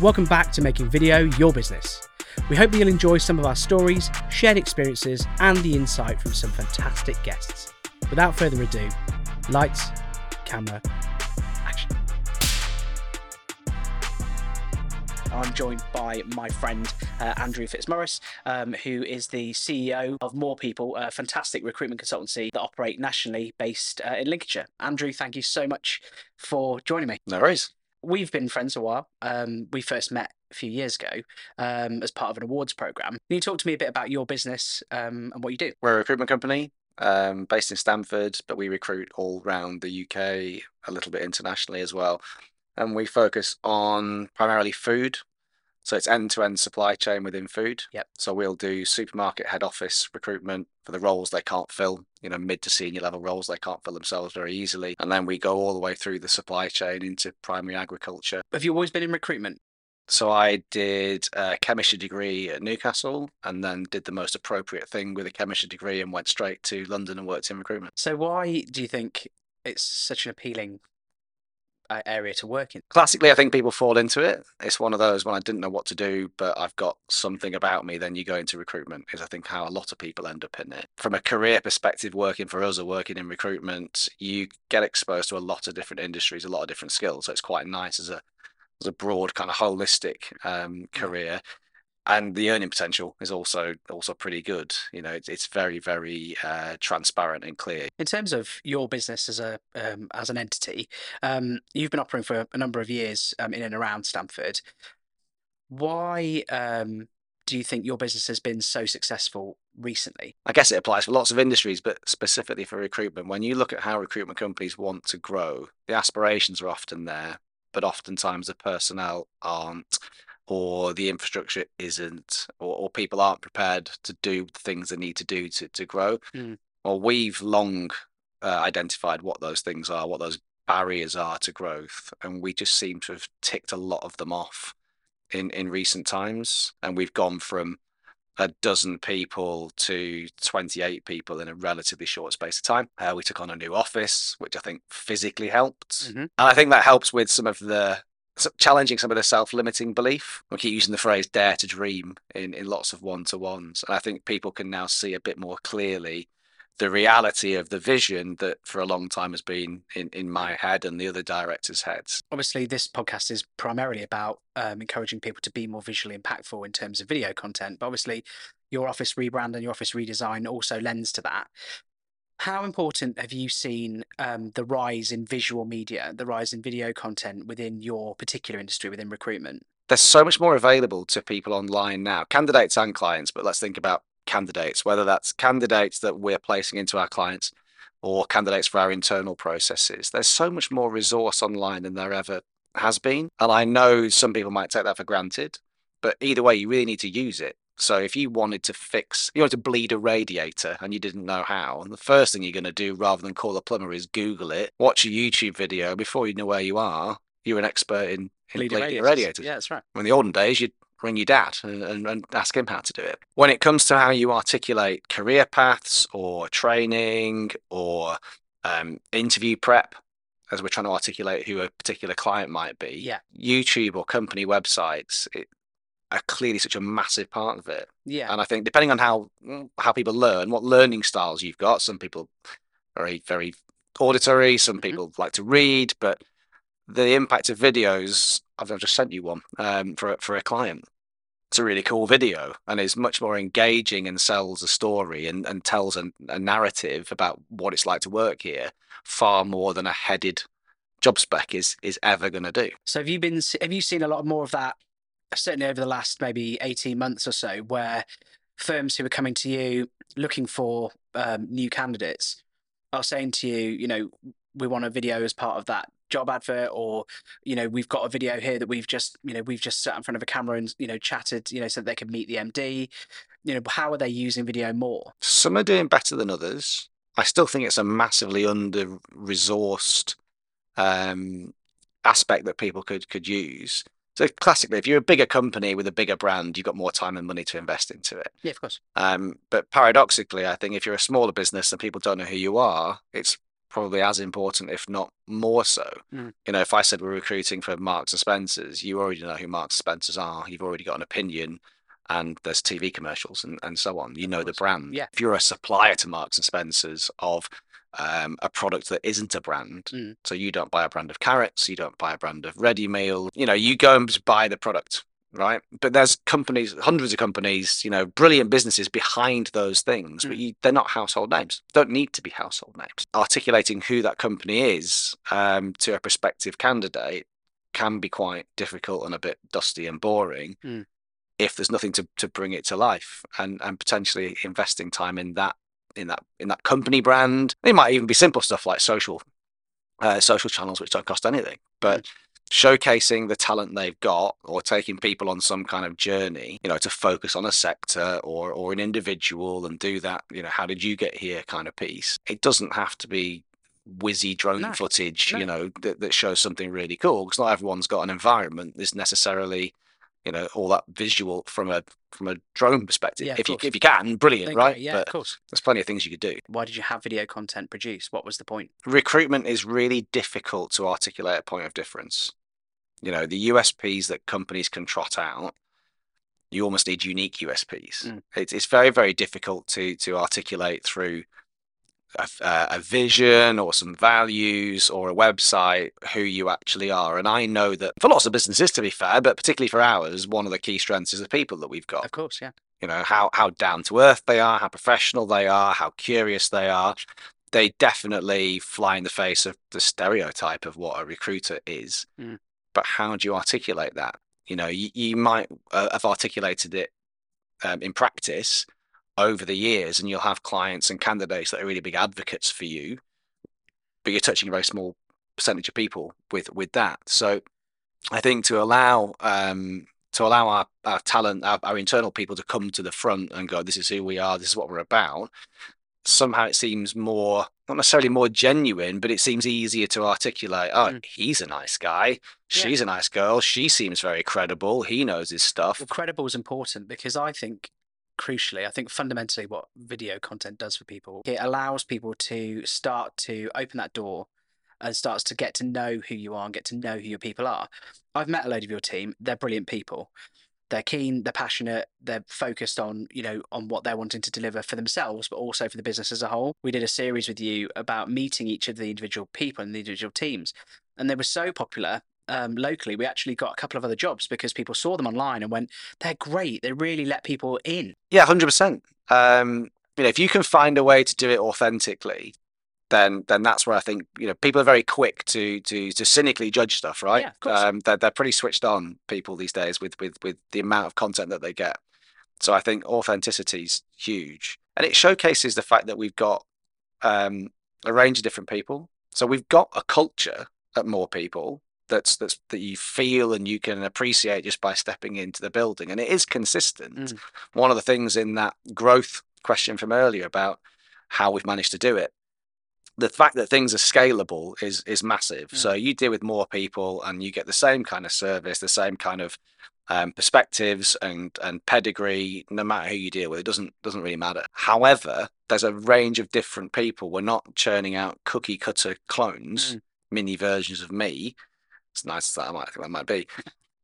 Welcome back to Making Video Your Business. We hope that you'll enjoy some of our stories, shared experiences, and the insight from some fantastic guests. Without further ado, lights, camera, action. I'm joined by my friend uh, Andrew Fitzmaurice, um, who is the CEO of MorePeople, a fantastic recruitment consultancy that operate nationally based uh, in Lincolnshire. Andrew, thank you so much for joining me. No worries. We've been friends a while. Um, we first met a few years ago um, as part of an awards program. Can you talk to me a bit about your business um, and what you do? We're a recruitment company um, based in Stamford, but we recruit all around the UK, a little bit internationally as well. And we focus on primarily food. So it's end to end supply chain within food. Yep. So we'll do supermarket head office recruitment for the roles they can't fill, you know, mid to senior level roles they can't fill themselves very easily. And then we go all the way through the supply chain into primary agriculture. Have you always been in recruitment? So I did a chemistry degree at Newcastle and then did the most appropriate thing with a chemistry degree and went straight to London and worked in recruitment. So why do you think it's such an appealing area to work in? Classically, I think people fall into it. It's one of those when I didn't know what to do, but I've got something about me, then you go into recruitment, is I think how a lot of people end up in it. From a career perspective, working for us or working in recruitment, you get exposed to a lot of different industries, a lot of different skills. So it's quite nice as a as a broad kind of holistic um, career and the earning potential is also also pretty good. You know, it's, it's very very uh, transparent and clear. In terms of your business as a um, as an entity, um, you've been operating for a number of years um, in and around Stamford. Why um, do you think your business has been so successful recently? I guess it applies for lots of industries, but specifically for recruitment. When you look at how recruitment companies want to grow, the aspirations are often there, but oftentimes the personnel aren't or the infrastructure isn't, or, or people aren't prepared to do the things they need to do to, to grow. Mm. Well, we've long uh, identified what those things are, what those barriers are to growth, and we just seem to have ticked a lot of them off in, in recent times. And we've gone from a dozen people to 28 people in a relatively short space of time. Uh, we took on a new office, which I think physically helped. Mm-hmm. And I think that helps with some of the challenging some of the self-limiting belief. We keep using the phrase "dare to dream" in in lots of one-to-ones, and I think people can now see a bit more clearly the reality of the vision that for a long time has been in, in my head and the other directors' heads. Obviously, this podcast is primarily about um, encouraging people to be more visually impactful in terms of video content. But obviously, your office rebrand and your office redesign also lends to that. How important have you seen um, the rise in visual media, the rise in video content within your particular industry, within recruitment? There's so much more available to people online now, candidates and clients. But let's think about candidates, whether that's candidates that we're placing into our clients or candidates for our internal processes. There's so much more resource online than there ever has been. And I know some people might take that for granted, but either way, you really need to use it. So if you wanted to fix, you wanted to bleed a radiator and you didn't know how, and the first thing you're going to do rather than call a plumber is Google it, watch a YouTube video before you know where you are. You're an expert in, in bleeding, bleeding radiators. radiators. Yeah, that's right. In the olden days, you'd ring your dad and, and, and, ask him how to do it. When it comes to how you articulate career paths or training or um, interview prep, as we're trying to articulate who a particular client might be, yeah. YouTube or company websites, it, are clearly such a massive part of it. Yeah. And I think depending on how how people learn, what learning styles you've got, some people are very very auditory, some mm-hmm. people like to read, but the impact of videos, I've just sent you one um, for for a client. It's a really cool video and is much more engaging and sells a story and, and tells a, a narrative about what it's like to work here far more than a headed job spec is is ever going to do. So have you been have you seen a lot more of that certainly over the last maybe 18 months or so, where firms who are coming to you looking for um, new candidates are saying to you, you know, we want a video as part of that job advert or you know we've got a video here that we've just you know we've just sat in front of a camera and you know chatted you know so they can meet the md you know how are they using video more? Some are doing better than others. I still think it's a massively under resourced um, aspect that people could could use so classically, if you're a bigger company with a bigger brand, you've got more time and money to invest into it. Yeah, of course. Um, but paradoxically, I think if you're a smaller business and people don't know who you are, it's probably as important, if not more so. Mm. You know, if I said we're recruiting for Marks and Spencers, you already know who Marks and Spencers are. You've already got an opinion, and there's TV commercials and, and so on. You know the brand. Yeah. If you're a supplier to Marks and Spencers of um, a product that isn't a brand, Mm. so you don't buy a brand of carrots, you don't buy a brand of ready meal. You know, you go and buy the product right? But there's companies, hundreds of companies, you know, brilliant businesses behind those things, but Mm. you, they're not household names. Don't need to be household names. Articulating who that company is um, to a prospective candidate can be quite difficult and a bit dusty and boring. Mm. If there's nothing to, to bring it to life, and and potentially investing time in that in that in that company brand, it might even be simple stuff like social uh, social channels, which don't cost anything, but showcasing the talent they've got or taking people on some kind of journey you know to focus on a sector or or an individual and do that you know how did you get here kind of piece. It doesn't have to be whizzy drone No, footage no. you know that, that shows something really cool because not everyone's got an environment that's necessarily you know all that visual from a from a drone perspective Yeah, if you if you can brilliant right Yeah, but of course. there's plenty of things you could do Why did you have video content produced? What was the point? recruitment is really difficult to articulate a point of difference. You know, the USPs that companies can trot out, you almost need unique USPs. Mm. It's, it's very, very difficult to to articulate through a, uh, a vision or some values or a website who you actually are. And I know that for lots of businesses, to be fair, but particularly for ours, one of the key strengths is the people that we've got Of course, yeah. you know how how down to earth they are how professional they are how curious they are they definitely fly in the face of the stereotype of what a recruiter is Mm. but how do you articulate that you know you, you might uh, have articulated it um, in practice over the years and you'll have clients and candidates that are really big advocates for you but you're touching a very small percentage of people with with that. So i think to allow um to allow our, our talent our, our internal people to come to the front and go this is who we are this is what we're about somehow it seems more not necessarily more genuine but it seems easier to articulate oh Mm. he's a nice guy. Yeah. she's a nice girl. She seems very credible. He knows his stuff. Well, credible is important because I think, crucially, I think fundamentally what video content does for people, it allows people to start to open that door and starts to get to know who you are and get to know who your people are. I've met a load of your team. They're brilliant people. They're keen, they're passionate, they're focused on, you know, on what they're wanting to deliver for themselves, but also for the business as a whole. We did a series with you about meeting each of the individual people and the individual teams. And they were so popular um, locally, we actually got a couple of other jobs because people saw them online and went, they're great. They really let people in. Yeah, hundred percent. Um, you know, if you can find a way to do it authentically, then then that's where I think you know people are very quick to to to cynically judge stuff, right? Yeah, of course. Um, they're they're pretty switched on people these days with with with the amount of content that they get. So I think authenticity is huge, and it showcases the fact that we've got um, a range of different people. So we've got a culture at more people that's that's that you feel and you can appreciate just by stepping into the building, and it is consistent. Mm. One of the things in that growth question from earlier about how we've managed to do it, the fact that things are scalable is is massive. Mm. So you deal with more people, and you get the same kind of service, the same kind of um, perspectives and and pedigree, no matter who you deal with. It doesn't doesn't really matter. However, there's a range of different people. We're not churning out cookie cutter clones, Mm. mini versions of me. As nice as that might that might be.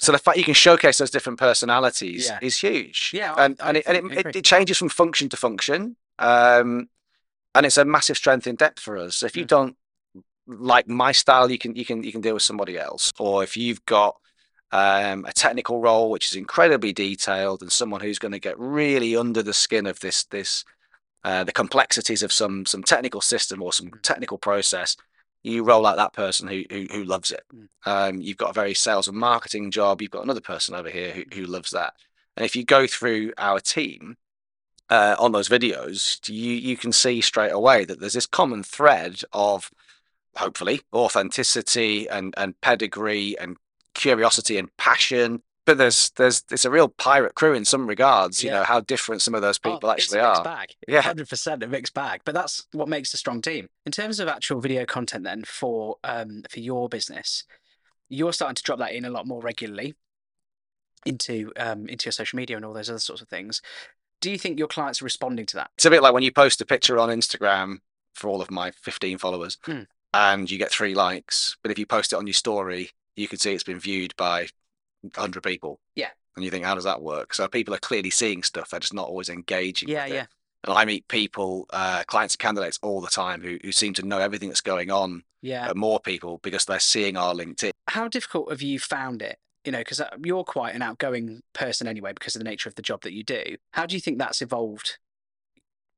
So the fact you can showcase those different personalities Yeah. is huge. Yeah, I- and I and, it, and it, it, it changes from function to function. Um, and it's a massive strength in depth for us. If you Mm. don't like my style, you can you can you can deal with somebody else. Or if you've got um, a technical role which is incredibly detailed and someone who's going to get really under the skin of this this uh, the complexities of some some technical system or some Mm. technical process, you roll out that person who who, who loves it. Mm. Um, you've got a very sales and marketing job. You've got another person over here who, who loves that. And if you go through our team uh, on those videos, you you can see straight away that there's this common thread of hopefully authenticity and and pedigree and curiosity and passion. But there's there's it's a real pirate crew in some regards. You Yeah. know how different some of those Oh, people it's actually a mixed are. Bag. Yeah. hundred percent a mixed bag. But that's what makes a strong team. In terms of actual video content, then for um for your business, you're starting to drop that in a lot more regularly into um into your social media and all those other sorts of things. Do you think your clients are responding to that? It's a bit like when you post a picture on Instagram for all of my 15 followers, Hmm. and you get three likes. But if you post it on your story, you can see it's been viewed by 100 people. Yeah. And you think, how does that work? So people are clearly seeing stuff, they're just not always engaging. Yeah, yeah. And I meet people, uh, clients and candidates all the time who, who seem to know everything that's going on, Yeah. uh, more people because they're seeing our LinkedIn. How difficult have you found it? You know, because you're quite an outgoing person anyway, because of the nature of the job that you do. How do you think that's evolved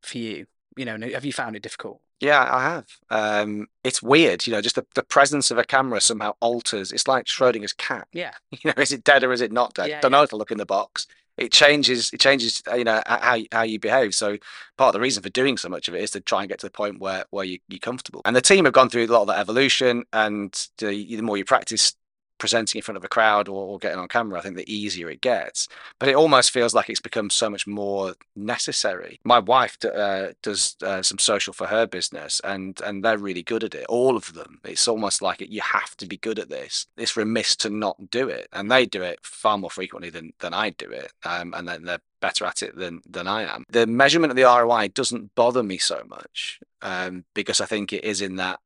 for you? You know, have you found it difficult? Yeah, I have. Um, it's weird, you know, just the, the presence of a camera somehow alters. It's like Schrodinger's cat. Yeah. You know, is it dead or is it not dead? Yeah, Don't yeah. know to look in the box. It changes. It changes. uh, You know how you- how you behave. So part of the reason for doing so much of it is to try and get to the point where where you, you're comfortable. And the team have gone through a lot of that evolution. And the, the more you practice presenting in front of a crowd or, or getting on camera, I think the easier it gets. But it almost feels like it's become so much more necessary. My wife d- uh, does uh, some social for her business, and and they're really good at it. All of them. It's almost like it, you have to be good at this. It's remiss to not do it, and they do it far more frequently than than I do it. Um, and then they're better at it than than I am. The measurement of the ROI doesn't bother me so much um, because I think it is in that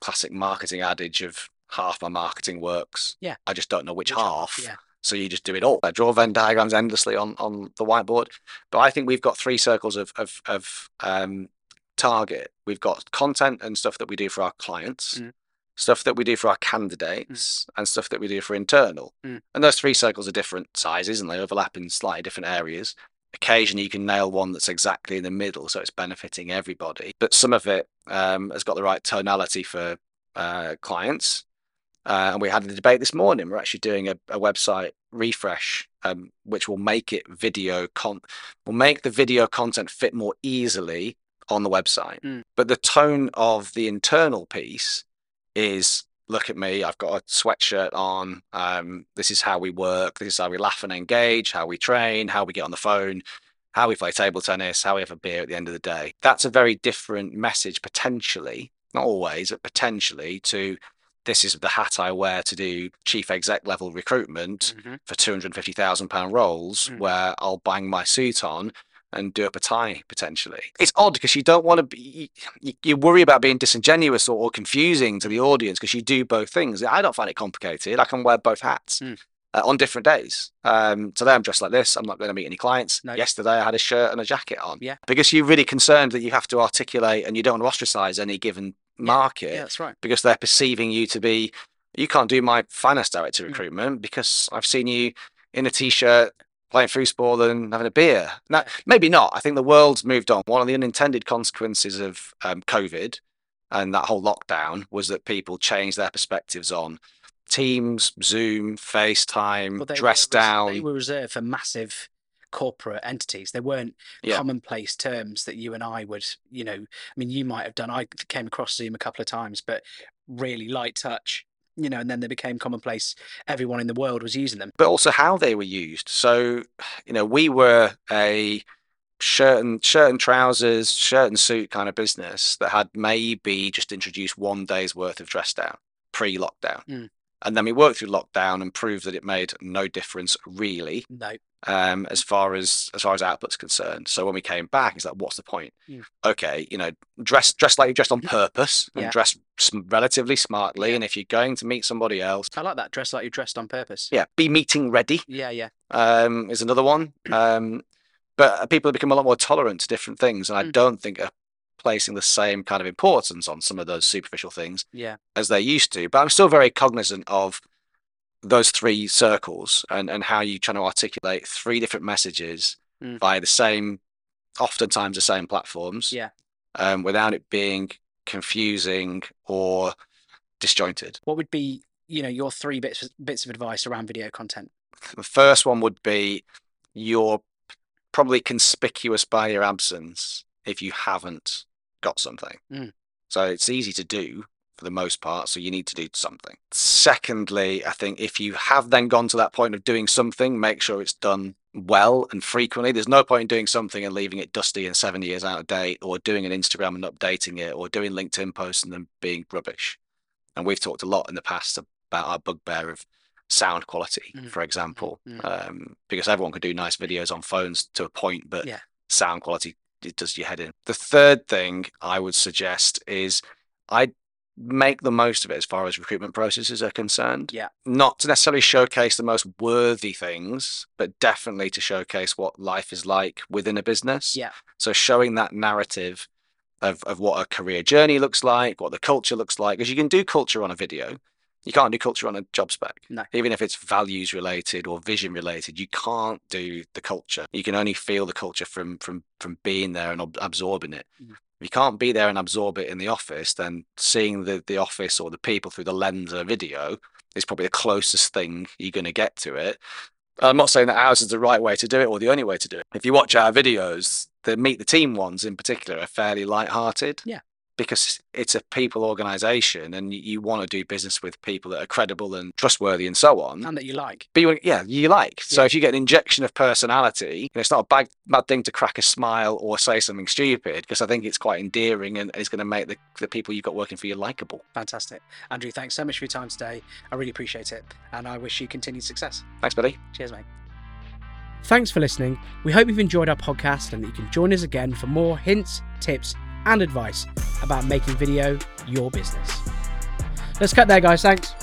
classic marketing adage of half my marketing works. Yeah. I just don't know which, Which half. Yeah. So you just do it all. I draw Venn diagrams endlessly on on the whiteboard, but I think we've got three circles of of of um, target. We've got content and stuff that we do for our clients, Mm. stuff that we do for our candidates, and stuff that we do for internal. Mm. And those three circles are different sizes and they overlap in slightly different areas. Occasionally, you can nail one that's exactly in the middle, so it's benefiting everybody. But some of it um, has got the right tonality for uh, clients. Uh, and we had a debate this morning. We're actually doing a, a website refresh, um, which will make it video con, will make the video content fit more easily on the website. Mm. But the tone of the internal piece is look at me, I've got a sweatshirt on. Um, this is how we work. This is how we laugh and engage, how we train, how we get on the phone, how we play table tennis, how we have a beer at the end of the day. That's a very different message, potentially, not always, but potentially to this is the hat I wear to do chief exec level recruitment Mhm. for two hundred fifty thousand pound roles, Mm. where I'll bang my suit on and do up a tie potentially. It's odd because you don't want to be, you, you worry about being disingenuous or, or confusing to the audience because you do both things. I don't find it complicated. I can wear both hats. Mm. Uh, on different days. Um, today I'm dressed like this. I'm not going to meet any clients. No. Yesterday I had a shirt and a jacket on. Yeah. Because you're really concerned that you have to articulate and you don't want to ostracize any given market Yeah, that's right. because they're perceiving you to be you can't do my finance director Mm. recruitment because I've seen you in a t-shirt playing foosball and having a beer. Now, maybe not. I think the world's moved on. One of the unintended consequences of um, COVID and that whole lockdown was that people changed their perspectives on Teams, Zoom, FaceTime, Well, dress down. They were reserved for massive corporate entities. They weren't Yeah. commonplace terms that you and I would, you know, I mean, you might have done. I came across Zoom a couple of times, but really light touch, you know, and then they became commonplace. Everyone in the world was using them. but also how they were used. So, you know, we were a shirt and shirt and trousers, shirt and suit kind of business that had maybe just introduced one day's worth of dress down pre-lockdown. Mm. And then we worked through lockdown and proved that it made no difference really No, um, as far as as far as output's concerned. So when we came back, it's like, what's the point? Mm. Okay, you know, dress dress like you dressed on purpose and Yeah. dress relatively smartly. Yeah. And if you're going to meet somebody else, I like that. Dress like you're dressed on purpose. yeah, be meeting ready Yeah, yeah. um, is another one. Um, but people have become a lot more tolerant to different things, and I Mm. don't think are placing the same kind of importance on some of those superficial things Yeah. as they used to. But I'm still very cognizant of those three circles and, and how you try to articulate three different messages Mm. via the same, oftentimes the same platforms, Yeah. um, without it being confusing or disjointed. What would be, you know, your three bits bits of advice around video content? The first one would be you're probably conspicuous by your absence if you haven't got something. Mm. So it's easy to do for the most part. So you need to do something. Secondly, I think if you have then gone to that point of doing something, make sure it's done well and frequently. There's no point in doing something and leaving it dusty and seven years out of date, or doing an Instagram and updating it, or doing LinkedIn posts and then being rubbish. And we've talked a lot in the past about our bugbear of sound quality, Mm, for example, mm. um, because everyone can do nice videos on phones to a point, but Yeah. sound quality it does your head in. The third thing I would suggest is I make the most of it as far as recruitment processes are concerned. Yeah. Not to necessarily showcase the most worthy things, but definitely to showcase what life is like within a business. Yeah. So showing that narrative of, of what a career journey looks like, what the culture looks like, because you can do culture on a video. You can't do culture on a job spec. No. Even if it's values related or vision related, you can't do the culture. You can only feel the culture from from from being there and ob- absorbing it. Mm. If you can't be there and absorb it in the office, then seeing the the office or the people through the lens of a video is probably the closest thing you're going to get to it. I'm not saying that ours is the right way to do it or the only way to do it. If you watch our videos, the meet the team ones in particular are fairly light-hearted. Yeah. Because it's a people organization and you, you want to do business with people that are credible and trustworthy and so on. And that you like. But you, yeah, you like. So if you get an injection of personality, you know, it's not a bad, bad thing to crack a smile or say something stupid because I think it's quite endearing and it's going to make the, the people you've got working for you likable. Fantastic. Andrew, thanks so much for your time today. I really appreciate it. And I wish you continued success. Thanks, buddy. Cheers, mate. Thanks for listening. We hope you've enjoyed our podcast and that you can join us again for more hints, tips, and advice about making video your business. Let's cut there, guys. Thanks.